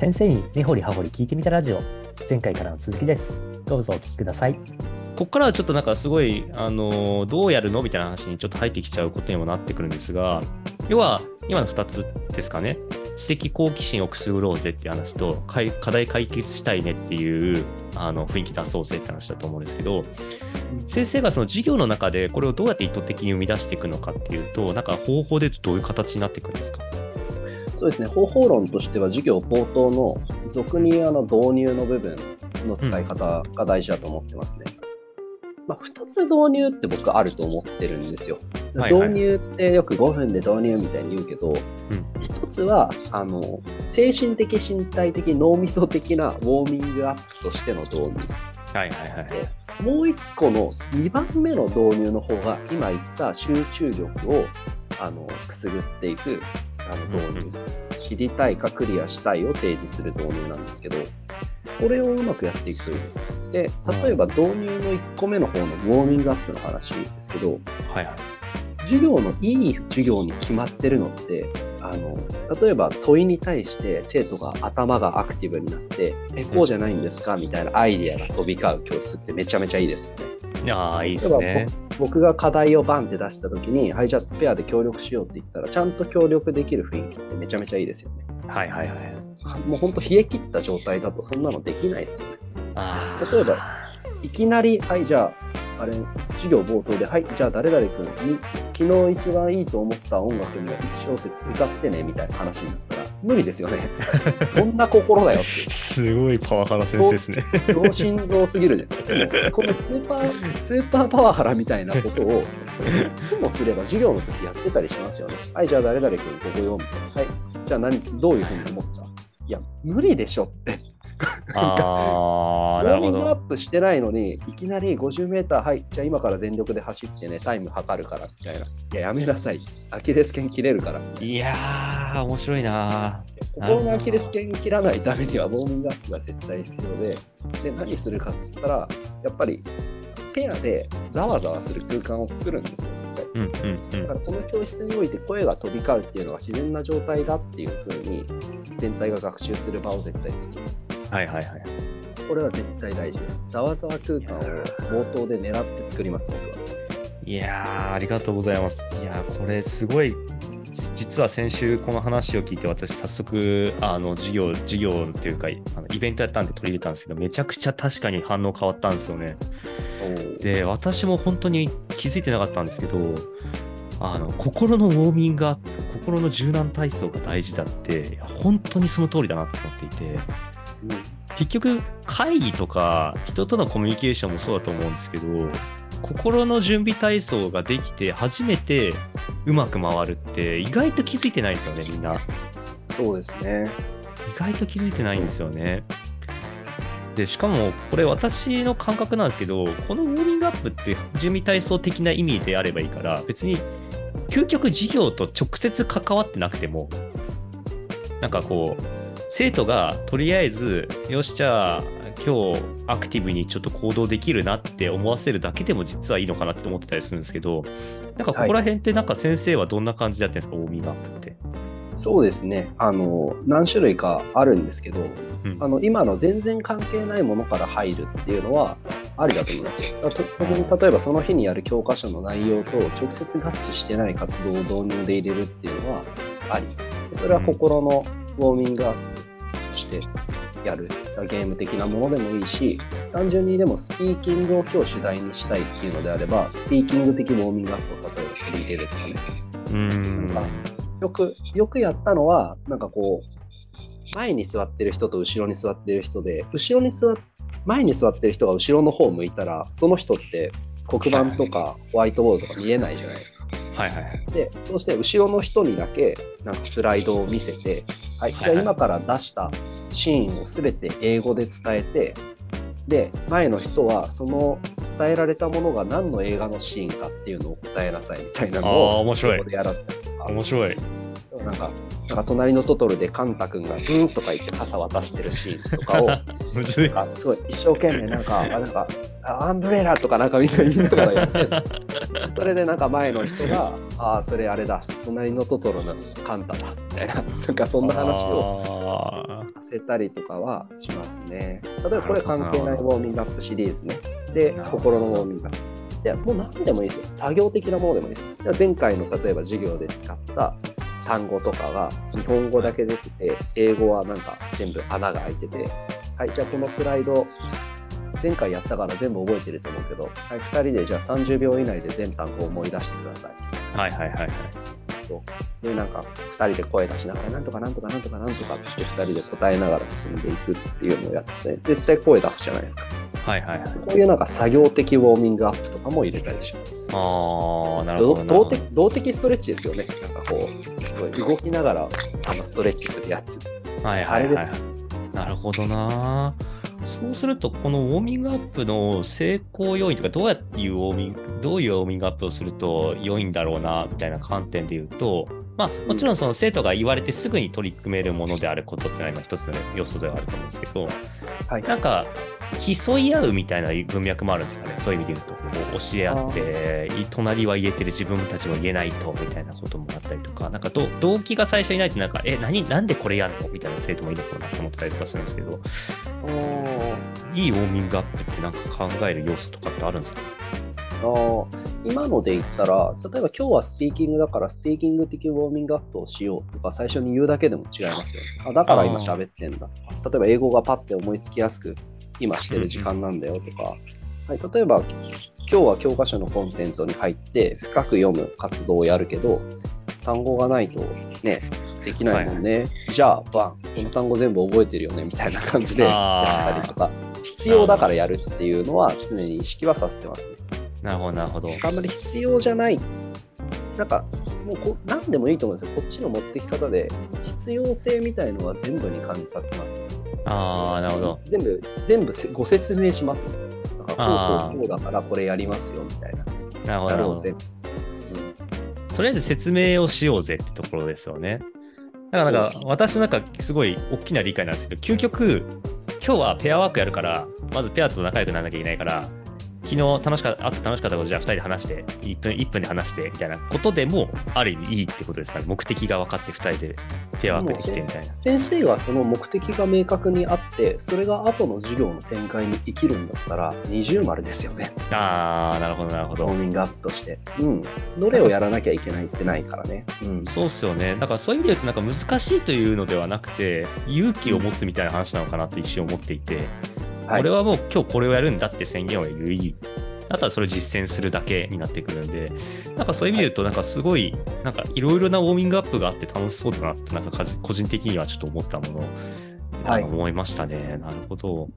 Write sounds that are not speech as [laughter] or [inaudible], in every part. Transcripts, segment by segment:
先生に根掘り葉掘り聞いてみたラジオ。前回からの続きです。どうぞお聞きください。ここからはちょっとなんかすごい、あのどうやるのみたいな話にちょっと入ってきちゃうことにもなってくるんですが、要は今の2つですかね、知的好奇心をくすぐろうぜっていう話と、課題解決したいねっていうあの雰囲気出そうぜって話だと思うんですけど、先生がその授業の中でこれをどうやって意図的に生み出していくのかっていうと、なんか方法でどういう形になっていくんですか？そうですね、方法論としては授業冒頭の俗にあの導入の部分の使い方が大事だと思ってますね。まあ、2つ導入って僕あると思ってるんですよ。はいはい、導入ってよく5分で導入みたいに言うけど、うん、1つはあの精神的、身体的、脳みそ的なウォーミングアップとしての導入。はいはいはい、もう1個の2番目の導入の方が今言った集中力をあのくすぐっていくあの導入、うん、知りたいかクリアしたいを提示する導入なんですけど、これをうまくやっていくといいです。で、例えば導入の1個目の方のウォーミングアップの話ですけど、はいはい、授業のいい授業に決まってるのって、あの例えば問いに対して生徒が頭がアクティブになって、え、こうじゃないんですかみたいなアイディアが飛び交う教室ってめちゃめちゃいいですよね。ああ、いいですね。僕が課題をバンって出したときに、はい、じゃあペアで協力しようって言ったら、ちゃんと協力できる雰囲気ってめちゃめちゃいいですよね。はいはいはい。もう本当冷え切った状態だとそんなのできないですよね。例えば、いきなり、はい、じゃあ、あれ、授業冒頭で、はい、じゃあ誰々君に、昨日一番いいと思った音楽の一小節歌ってね、みたいな話になったら、無理ですよね。こんな心だよって。すごいパワハラ先生ですね。強心臓すぎるじゃないですか。このスーパー、[laughs] スーパーパワハラみたいなことを、ともすれば授業の時やってたりしますよね。はい、じゃあ誰々君ここよ、みたいな。はい、じゃあ何、どういうふうに思った？いや、無理でしょって。ああ、[laughs] なるほど。アップしてないのに、いきなり50メーター、はい、じゃあ今から全力で走ってね、タイム測るからみたいな。いや、やめなさい。アキレス腱切れるから。いやー、面白いな心のアキレス腱切らないためには、ウォーミングアップが絶対必要で、で、何するかっつったら、やっぱり、ペアでざわざわする空間を作るんですよ。うんうんうん、だからこの教室において声が飛び交うっていうのは自然な状態だっていうふうに全体が学習する場を絶対作る。はいはいはい。これは絶対大事です。ざわざわ空間を冒頭で狙って作ります、僕は。いやー、ありがとうございます。いやー、これすごい、実は先週この話を聞いて、私早速、あの、授業、授業っていうか、あのイベントやったんで取り入れたんですけど、めちゃくちゃ確かに反応変わったんですよね。で、私も本当に気づいてなかったんですけど、あの心のウォーミングアップ、心の柔軟体操が大事だって、本当にその通りだなと思っていて、結局、会議とか人とのコミュニケーションもそうだと思うんですけど、心の準備体操ができて初めてうまく回るって意外と気づいてないですよね、みんな。そうですね。意外と気づいてないんですよね。で、しかもこれ私の感覚なんですけど、このウォーミングアップって準備体操的な意味であればいいから、別に究極授業と直接関わってなくても、なんかこう、生徒がとりあえず、よし、じゃあ、今日アクティブにちょっと行動できるなって思わせるだけでも実はいいのかなって思ってたりするんですけど、なんかここら辺ってなんか先生はどんな感じでやってるんですか、ウォーミングアップって。そうですねあの、何種類かあるんですけど、うん、あの今の全然関係ないものから入るっていうのはありだと思いますよ。例えばその日にやる教科書の内容と直接合致してない活動を導入で入れるっていうのはあり。それは心のウォーミングアッしてやるゲーム的なものでもいいし、単純にでもスピーキングを今日主題にしたいっていうのであれば、スピーキング的ウォーミングアップを例えば取り入れるとかね。うんなんかよく、よくやったのは、なんかこう、前に座ってる人と後ろに座ってる人で、後ろに座っ前に座ってる人が後ろの方を向いたら、その人って黒板とかホワイトボードとか見えないじゃないですか。はいはいはい、でそうして後ろの人にだけなんかスライドを見せて、はい、じゃあ今から出したシーンを全て英語で伝えてで前の人はその伝えられたものが何の映画のシーンかっていうのを答えなさいみたいなのを面白い。でやらせたりとか面白いなんか、なんか隣のトトロでカンタ君がうんとか言って傘渡してるシーンとかを、[laughs] なんかすごい一生懸命なんか、あなんかアンブレラとかなんかみんな言いながらやって [laughs] それでなんか前の人が、ああ、それあれだ、隣のトトロのカンタだ、みたいな、なんかそんな話をさせたりとかはしますね。例えばこれ関係ないウォーミングアップシリーズね。で、心のウォーミングアップ。いや、もう何でもいいですよ。作業的なものでもいいです。前回の例えば授業で使った単語とかが日本語だけ出てて、英語はなんか全部穴が開いてて、はい、じゃあこのスライド、前回やったから全部覚えてると思うけど、はい、2人でじゃあ30秒以内で全単語を思い出してください。はいはいはいはい。そうで、なんか2人で声出しながら、なんとかなんとかなんとかなんとかって2人で答えながら進んでいくっていうのをやって、絶対声出すじゃないですか。はいはいはい。こういうなんか作業的ウォーミングアップとかも入れたりします。ああ、なるほど動的。動的ストレッチですよね。なんかこう、動きながらあのストレッチするやつ。はいはいはい、はい。なるほどな。そうすると、このウォーミングアップの成功要因とか、どうやっていうウォーミング、どういうウォーミングアップをすると良いんだろうな、みたいな観点で言うと、まあ、もちろんその生徒が言われてすぐに取り組めるものであることっていうのは一つの要素ではあると思うんですけど、はい、なんか、競い合うみたいな文脈もあるんですかね、そういう意味で言うと、こう教え合って、隣は言えてる自分たちも言えないとみたいなこともあったりとか、なんか動機が最初にないと、なんか、え、何、なんでこれやるの？みたいな生徒もいるのかなと思ったりとかするんですけど、いいウォーミングアップってなんか考える要素とかってあるんですか？あ今ので言ったら、例えば今日はスピーキングだからスピーキング的ウォーミングアップをしようとか最初に言うだけでも違いますよ。ね。あだから今喋ってんだとか、例えば英語がパッて思いつきやすく今してる時間なんだよとか、はい、例えば今日は教科書のコンテンツに入って深く読む活動をやるけど、単語がないとね、できないもんね。はい、じゃあ、バン、この単語全部覚えてるよねみたいな感じでやったりとか、必要だからやるっていうのは常に意識はさせてますね。なるほど、なるほど。あんまり必要じゃない。なんか、もうこ何でもいいと思うんですよ。こっちの持ってき方で、必要性みたいのは全部に感じさせます。ああ、なるほど。全部、全部ご説明します。なんかこうこうこうだからこれやりますよみたいな。なるほど。なるほどうん、とりあえず説明をしようぜってところですよね。だからなんか、私の中、すごい大きな理解なんですけど、究極、今日はペアワークやるから、まずペアと仲良くならなきゃいけないから、昨日楽しかった、あと楽しかったことじゃあ2人で話して、1分、1分で話して、みたいなことでも、ある意味いいってことですかね。目的が分かって2人で手をアップできてみたいな。先生はその目的が明確にあって、それが後の授業の展開に生きるんだったら、二重丸ですよね。ああ、なるほど、なるほど。ウォーミングアップとして。うん。どれをやらなきゃいけないってないからね。うん。そうっすよね。だからそういう意味で言うと、なんか難しいというのではなくて、勇気を持つみたいな話なのかなって一瞬思っていて、はい、これはもう今日これをやるんだって宣言を言い、あとはそれを実践するだけになってくるんで、なんかそういう意味で言うと、なんかすごい、なんかいろいろなウォーミングアップがあって楽しそうだなって、なんか個人的にはちょっと思ったもの、はい、思いましたね。なるほど。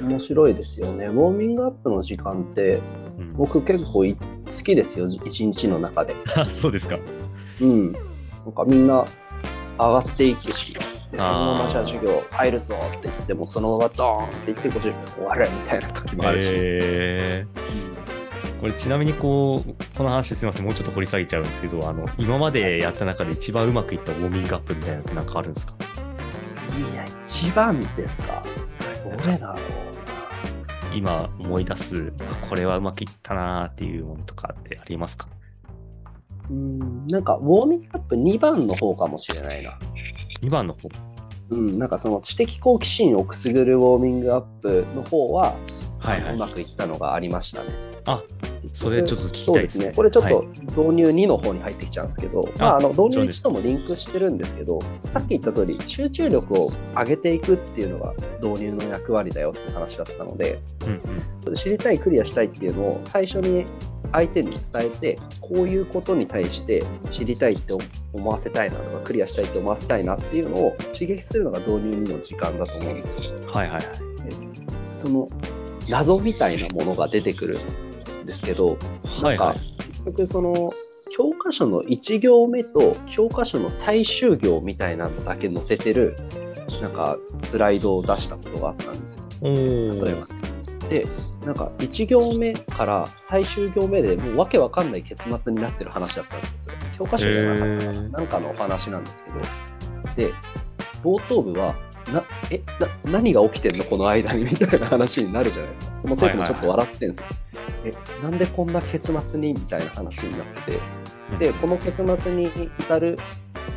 面白いですよね。ウォーミングアップの時間って、うん、僕結構好きですよ、一日の中で。[laughs] そうですか。うん。なんかみんな上がっていくし、そのままじゃあ授業入るぞって言っても、そのままドーンって言って50分終わるみたいな時もあるし。えー、これちなみにこう、この話すみません、もうちょっと掘り下げちゃうんですけど、あの、今までやった中で一番うまくいったウォーミングアップみたいなのって何かあるんですか？いや、一番ですか？どれだろう今思い出す、これはうまくいったなーっていうものとかってありますか？うん、なんか、ウォーミングアップ2番の方かもしれないな。2番の方。うん、なんかその知的好奇心をくすぐるウォーミングアップの方は、はいはい、うまくいったのがありましたね。あそれちょっと聞きたいですね。ですね。これちょっと導入2の方に入ってきちゃうんですけど、はい、まあ、あの導入1ともリンクしてるんですけど、さっき言った通り、集中力を上げていくっていうのが導入の役割だよって話だったので、うんうん、知りたい、クリアしたいっていうのを最初に相手に伝えて、こういうことに対して知りたいって思わせたいなとか、クリアしたいって思わせたいなっていうのを刺激するのが導入2の時間だと思うんですよ。はいはいはい。その謎みたいなものが出てくるんですけど、なんか、結局その、教科書の1行目と教科書の最終行みたいなのだけ載せてる、なんかスライドを出したことがあったんですよ。例えば。で、なんか1行目から最終行目でもうわけわかんない結末になってる話だったんですよ。教科書じゃなかったかななんかのお話なんですけど、で、冒頭部は、なえな何が起きてんのこの間にみたいな話になるじゃないですか。その生徒もちょっと笑ってんですよ。え、なんでこんな結末にみたいな話になってて、で、この結末に至る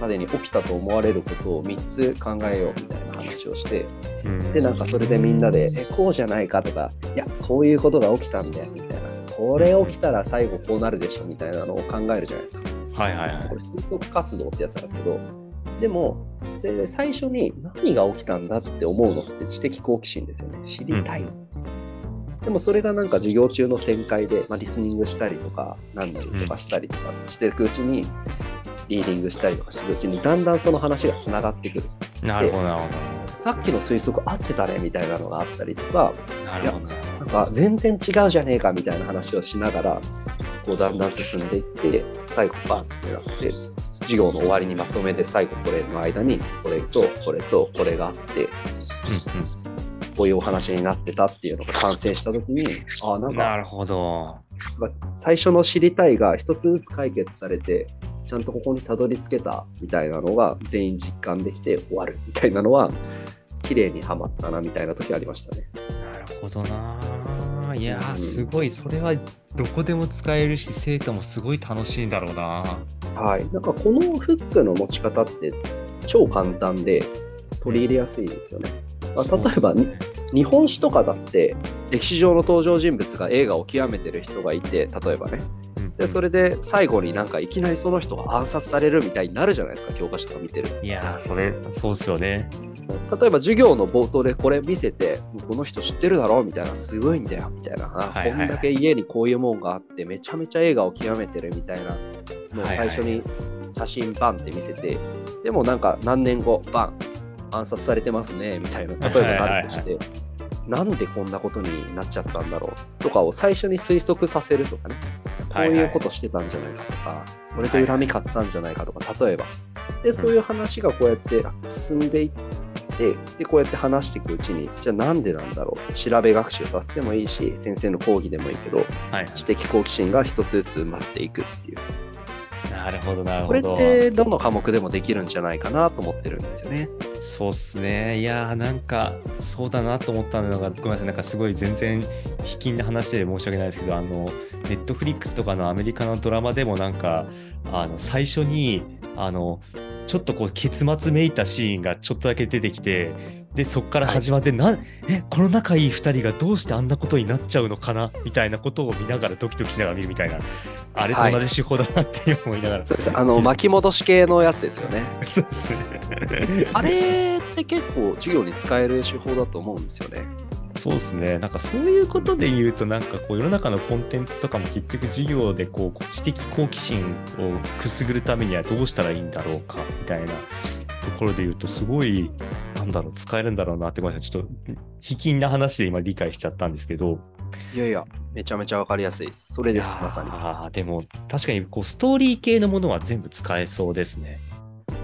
までに起きたと思われることを3つ考えようみたいな話をして、で、なんかそれでみんなで、え、こうじゃないかとか、いや、こういうことが起きたんだよみたいな、これ起きたら最後こうなるでしょみたいなのを考えるじゃないですか。はいはいはい。これ推測活動ってやつなんですけど、でも、それで最初に何が起きたんだって思うのって知的好奇心ですよね。知りたい。うんでもそれがなんか授業中の展開で、まあ、リスニングしたりとか、なんなりとかしたりとかしていくうちに、リーディングしたりとかしてるうちに、だんだんその話がつながってくる。なるほど、なるほど。さっきの推測合ってたねみたいなのがあったりとか、なるほど。なんか全然違うじゃねえかみたいな話をしながら、こうだんだん進んでいって、最後バンってなって、授業の終わりにまとめて最後これの間に、これとこれとこれがあって、こういうお話になってたっていうのが完成したときに、あなんか、なるほど。最初の知りたいが一つずつ解決されて、ちゃんとここにたどり着けたみたいなのが全員実感できて終わるみたいなのは、綺麗にはまったなみたいな時ありましたね。なるほどな。いやー、すごい、それはどこでも使えるし、生徒もすごい楽しいんだろうな。はい、なんかこのフックの持ち方って超簡単で取り入れやすいですよね。まあ、例えば、ね、日本史とかだって歴史上の登場人物が映画を極めてる人がいて例えばねでそれで最後になんかいきなりその人が暗殺されるみたいになるじゃないですか教科書とか見てる。いやそれそうっすよね。例えば授業の冒頭でこれ見せてこの人知ってるだろみたいなすごいんだよみたいな、はいはいはい、こんだけ家にこういうもんがあってめちゃめちゃ映画を極めてるみたいなのを最初に写真バンって見せて、でもなんか何年後バン暗殺されてますねみたいな例えばあるとして、はいはいはいなんでこんなことになっちゃったんだろうとかを最初に推測させるとかね、こういうことしてたんじゃないかとか、これと恨み買ったんじゃないかとか、例えば。で、そういう話がこうやって進んでいって、で、こうやって話していくうちに、じゃあなんでなんだろう調べ学習させてもいいし、先生の講義でもいいけど、はい、知的好奇心が一つずつ埋まっていくっていう。なるほど、なるほど。これってどの科目でもできるんじゃないかなと思ってるんですよね。そうっすね。いやー、なんか、そうだなと思ったのが、ごめんなさい、なんかすごい全然、卑近な話で申し訳ないですけど、あの、ネットフリックスとかのアメリカのドラマでもなんか、あの、最初に、あの、ちょっとこう結末めいたシーンがちょっとだけ出てきて、で、そこから始まって、はい、なえ、この仲いい2人がどうしてあんなことになっちゃうのかな？みたいなことを見ながらドキドキしながら見るみたいな、あれと同じ手法だなって思いながら。はい、そうですあの巻き戻し系のやつですよね。[laughs] そうですね。あれって結構授業に使える手法だと思うんですよね。そうですね。なんかそういうことで言うと、なんかこう世の中のコンテンツとかも結局授業でこう知的好奇心をくすぐるためにはどうしたらいいんだろうかみたいなところで言うと、すごい、なんだろう、使えるんだろうなって、ごめんなさい、ちょっと、卑近な話で今理解しちゃったんですけど。いやいや、めちゃめちゃわかりやすいです。それです、まさに。ああ、でも、確かにこうストーリー系のものは全部使えそうですね。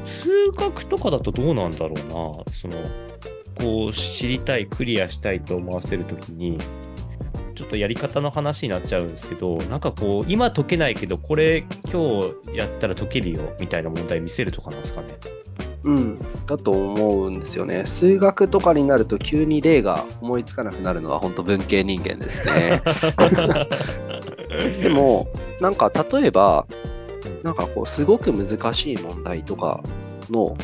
数学とかだとどうなんだろうな、その、こう、知りたい、クリアしたいと思わせるときに、ちょっとやり方の話になっちゃうんですけど、なんかこう、今解けないけど、これ今日やったら解けるよみたいな問題見せるとかなんですかね。うん、だと思うんですよね。数学とかになると急に例が思いつかなくなるのは本当文系人間ですね。[laughs] でも、なんか例えば、なんかこうすごく難しい問題とかの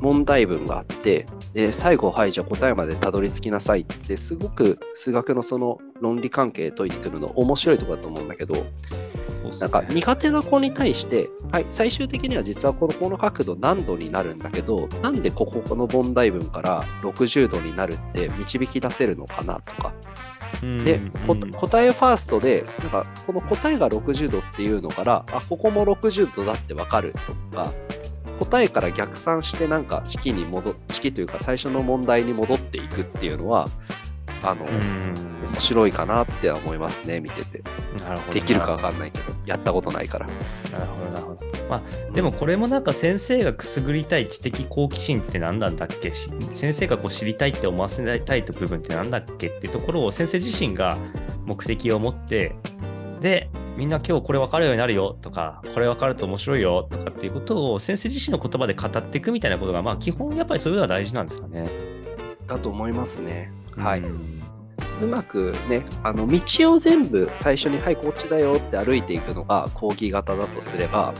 問題文があって、で最後、はい、じゃあ答えまでたどり着きなさいって、すごく数学のその論理関係解いてくるの面白いところだと思うんだけど、なんか苦手な子に対して、はい、最終的には実はこのこの角度何度になるんだけど、なんでこここの問題文から60度になるって導き出せるのかなとか。で、答えファーストで、なんかこの答えが60度っていうのから、あ、ここも60度だってわかるとか、答えから逆算してなんか式に戻式というか最初の問題に戻っていくっていうのはあの、面白いかなって思いますね、見てて。なるほど。できるかわかんないけど、やったことないから。なるほど、なるほど。まあ、でもこれもなんか先生がくすぐりたい知的好奇心って何なんだっけ？先生がこう知りたいって思わせたい部分って何だっけっていうところを先生自身が目的を持って、で、みんな今日これ分かるようになるよとか、これ分かると面白いよとかっていうことを先生自身の言葉で語っていくみたいなことが、まあ基本やっぱりそういうのは大事なんですかね。だと思いますね。はい。うまくね、あの道を全部最初に、はい、こっちだよって歩いていくのが講義型だとすれば、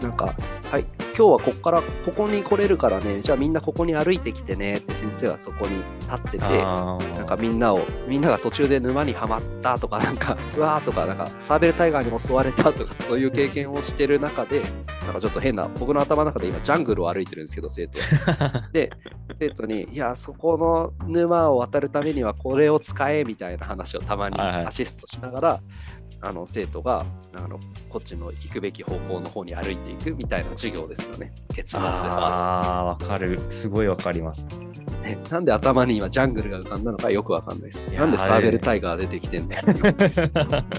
なんか、はい、今日はここからここに来れるからね、じゃあみんなここに歩いてきてね。って先生がそこに立ってて、なんかみんなを、みんなが途中で沼にはまったとか、なんか、うわーとか、なんかサーベルタイガーに襲われたとか、そういう経験をしてる中で、なんかちょっと変な、僕の頭の中で今、ジャングルを歩いてるんですけど、生徒。で、生徒に、いや、そこの沼を渡るためにはこれを使えみたいな話をたまにアシストしながら、はいあの生徒があのこっちの行くべき方向の方に歩いていくみたいな授業ですよね、結末。ああ、わかる。すごいわかります。ね、なんで頭に今ジャングルが浮かんだのかよくわかんないです。なんでサーベルタイガー出てきてんだよ。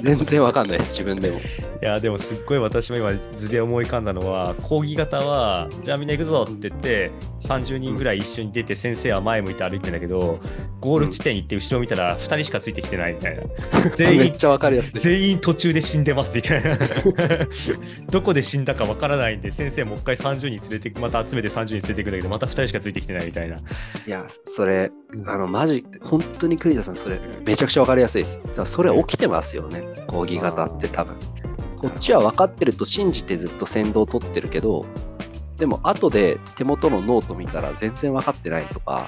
全然わかんないです、自分でも。いや、でもすっごい私も今図で思い浮かんだのは、講義型は、じゃあみんな行くぞって言って、30人ぐらい一緒に出て、先生は前向いて歩いてんだけど、ゴール地点行って後ろ見たら2人しかついてきてないみたいな。全 [laughs] 員めっちゃわかりやすい。全員途中で死んでますみたいな。[laughs] どこで死んだかわからないんで、先生もう一回30人連れてまた集めて30人連れていくんだけど、また2人しかついてきてないみたいな。いや、それ、あの、マジ、本当に栗田さん、それ、めちゃくちゃわかりやすいです。だからそれ起きてますよね、講義型って多分。こっちは分かってると信じてずっと先導を取ってるけど、でも後で手元のノート見たら全然分かってないとか、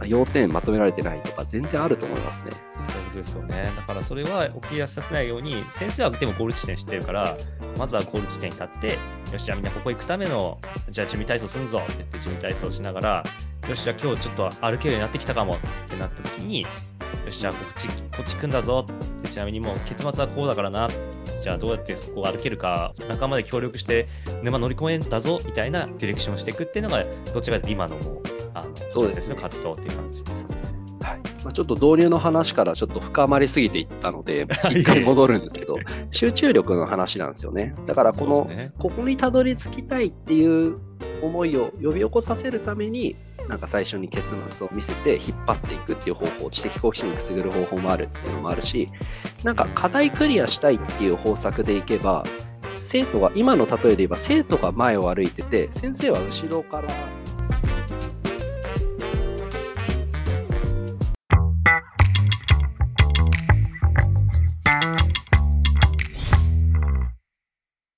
うん、要点まとめられてないとか全然あると思いますね。そうですよね。だからそれは起きやすさせないように、先生はでもゴール地点知ってるから、まずはゴール地点に立って、よし、じゃあみんなここ行くための、じゃあ準備体操するぞって言って準備体操しながら、よし、じゃあ今日ちょっと歩けるようになってきたかもってなった時に、よし、じゃあこっち、こっち来んだぞって、ちなみにもう結末はこうだからな、じゃあどうやってここ歩けるか、仲間で協力して沼乗り込めんだぞみたいなディレクションをしていくっていうのが、どっちかというと今のもう、あのそうですね、活動っていう感じまあ、ちょっと導入の話からちょっと深まりすぎていったので、[laughs] 一回戻るんですけど、集中力の話なんですよね。だからこの、ね、ここにたどり着きたいっていう思いを呼び起こさせるために、なんか最初に結末を見せて引っ張っていくっていう方法、知的好奇心にくすぐる方法もあるっていうのもあるし、なんか課題クリアしたいっていう方策でいけば、生徒が、今の例えで言えば生徒が前を歩いてて、先生は後ろから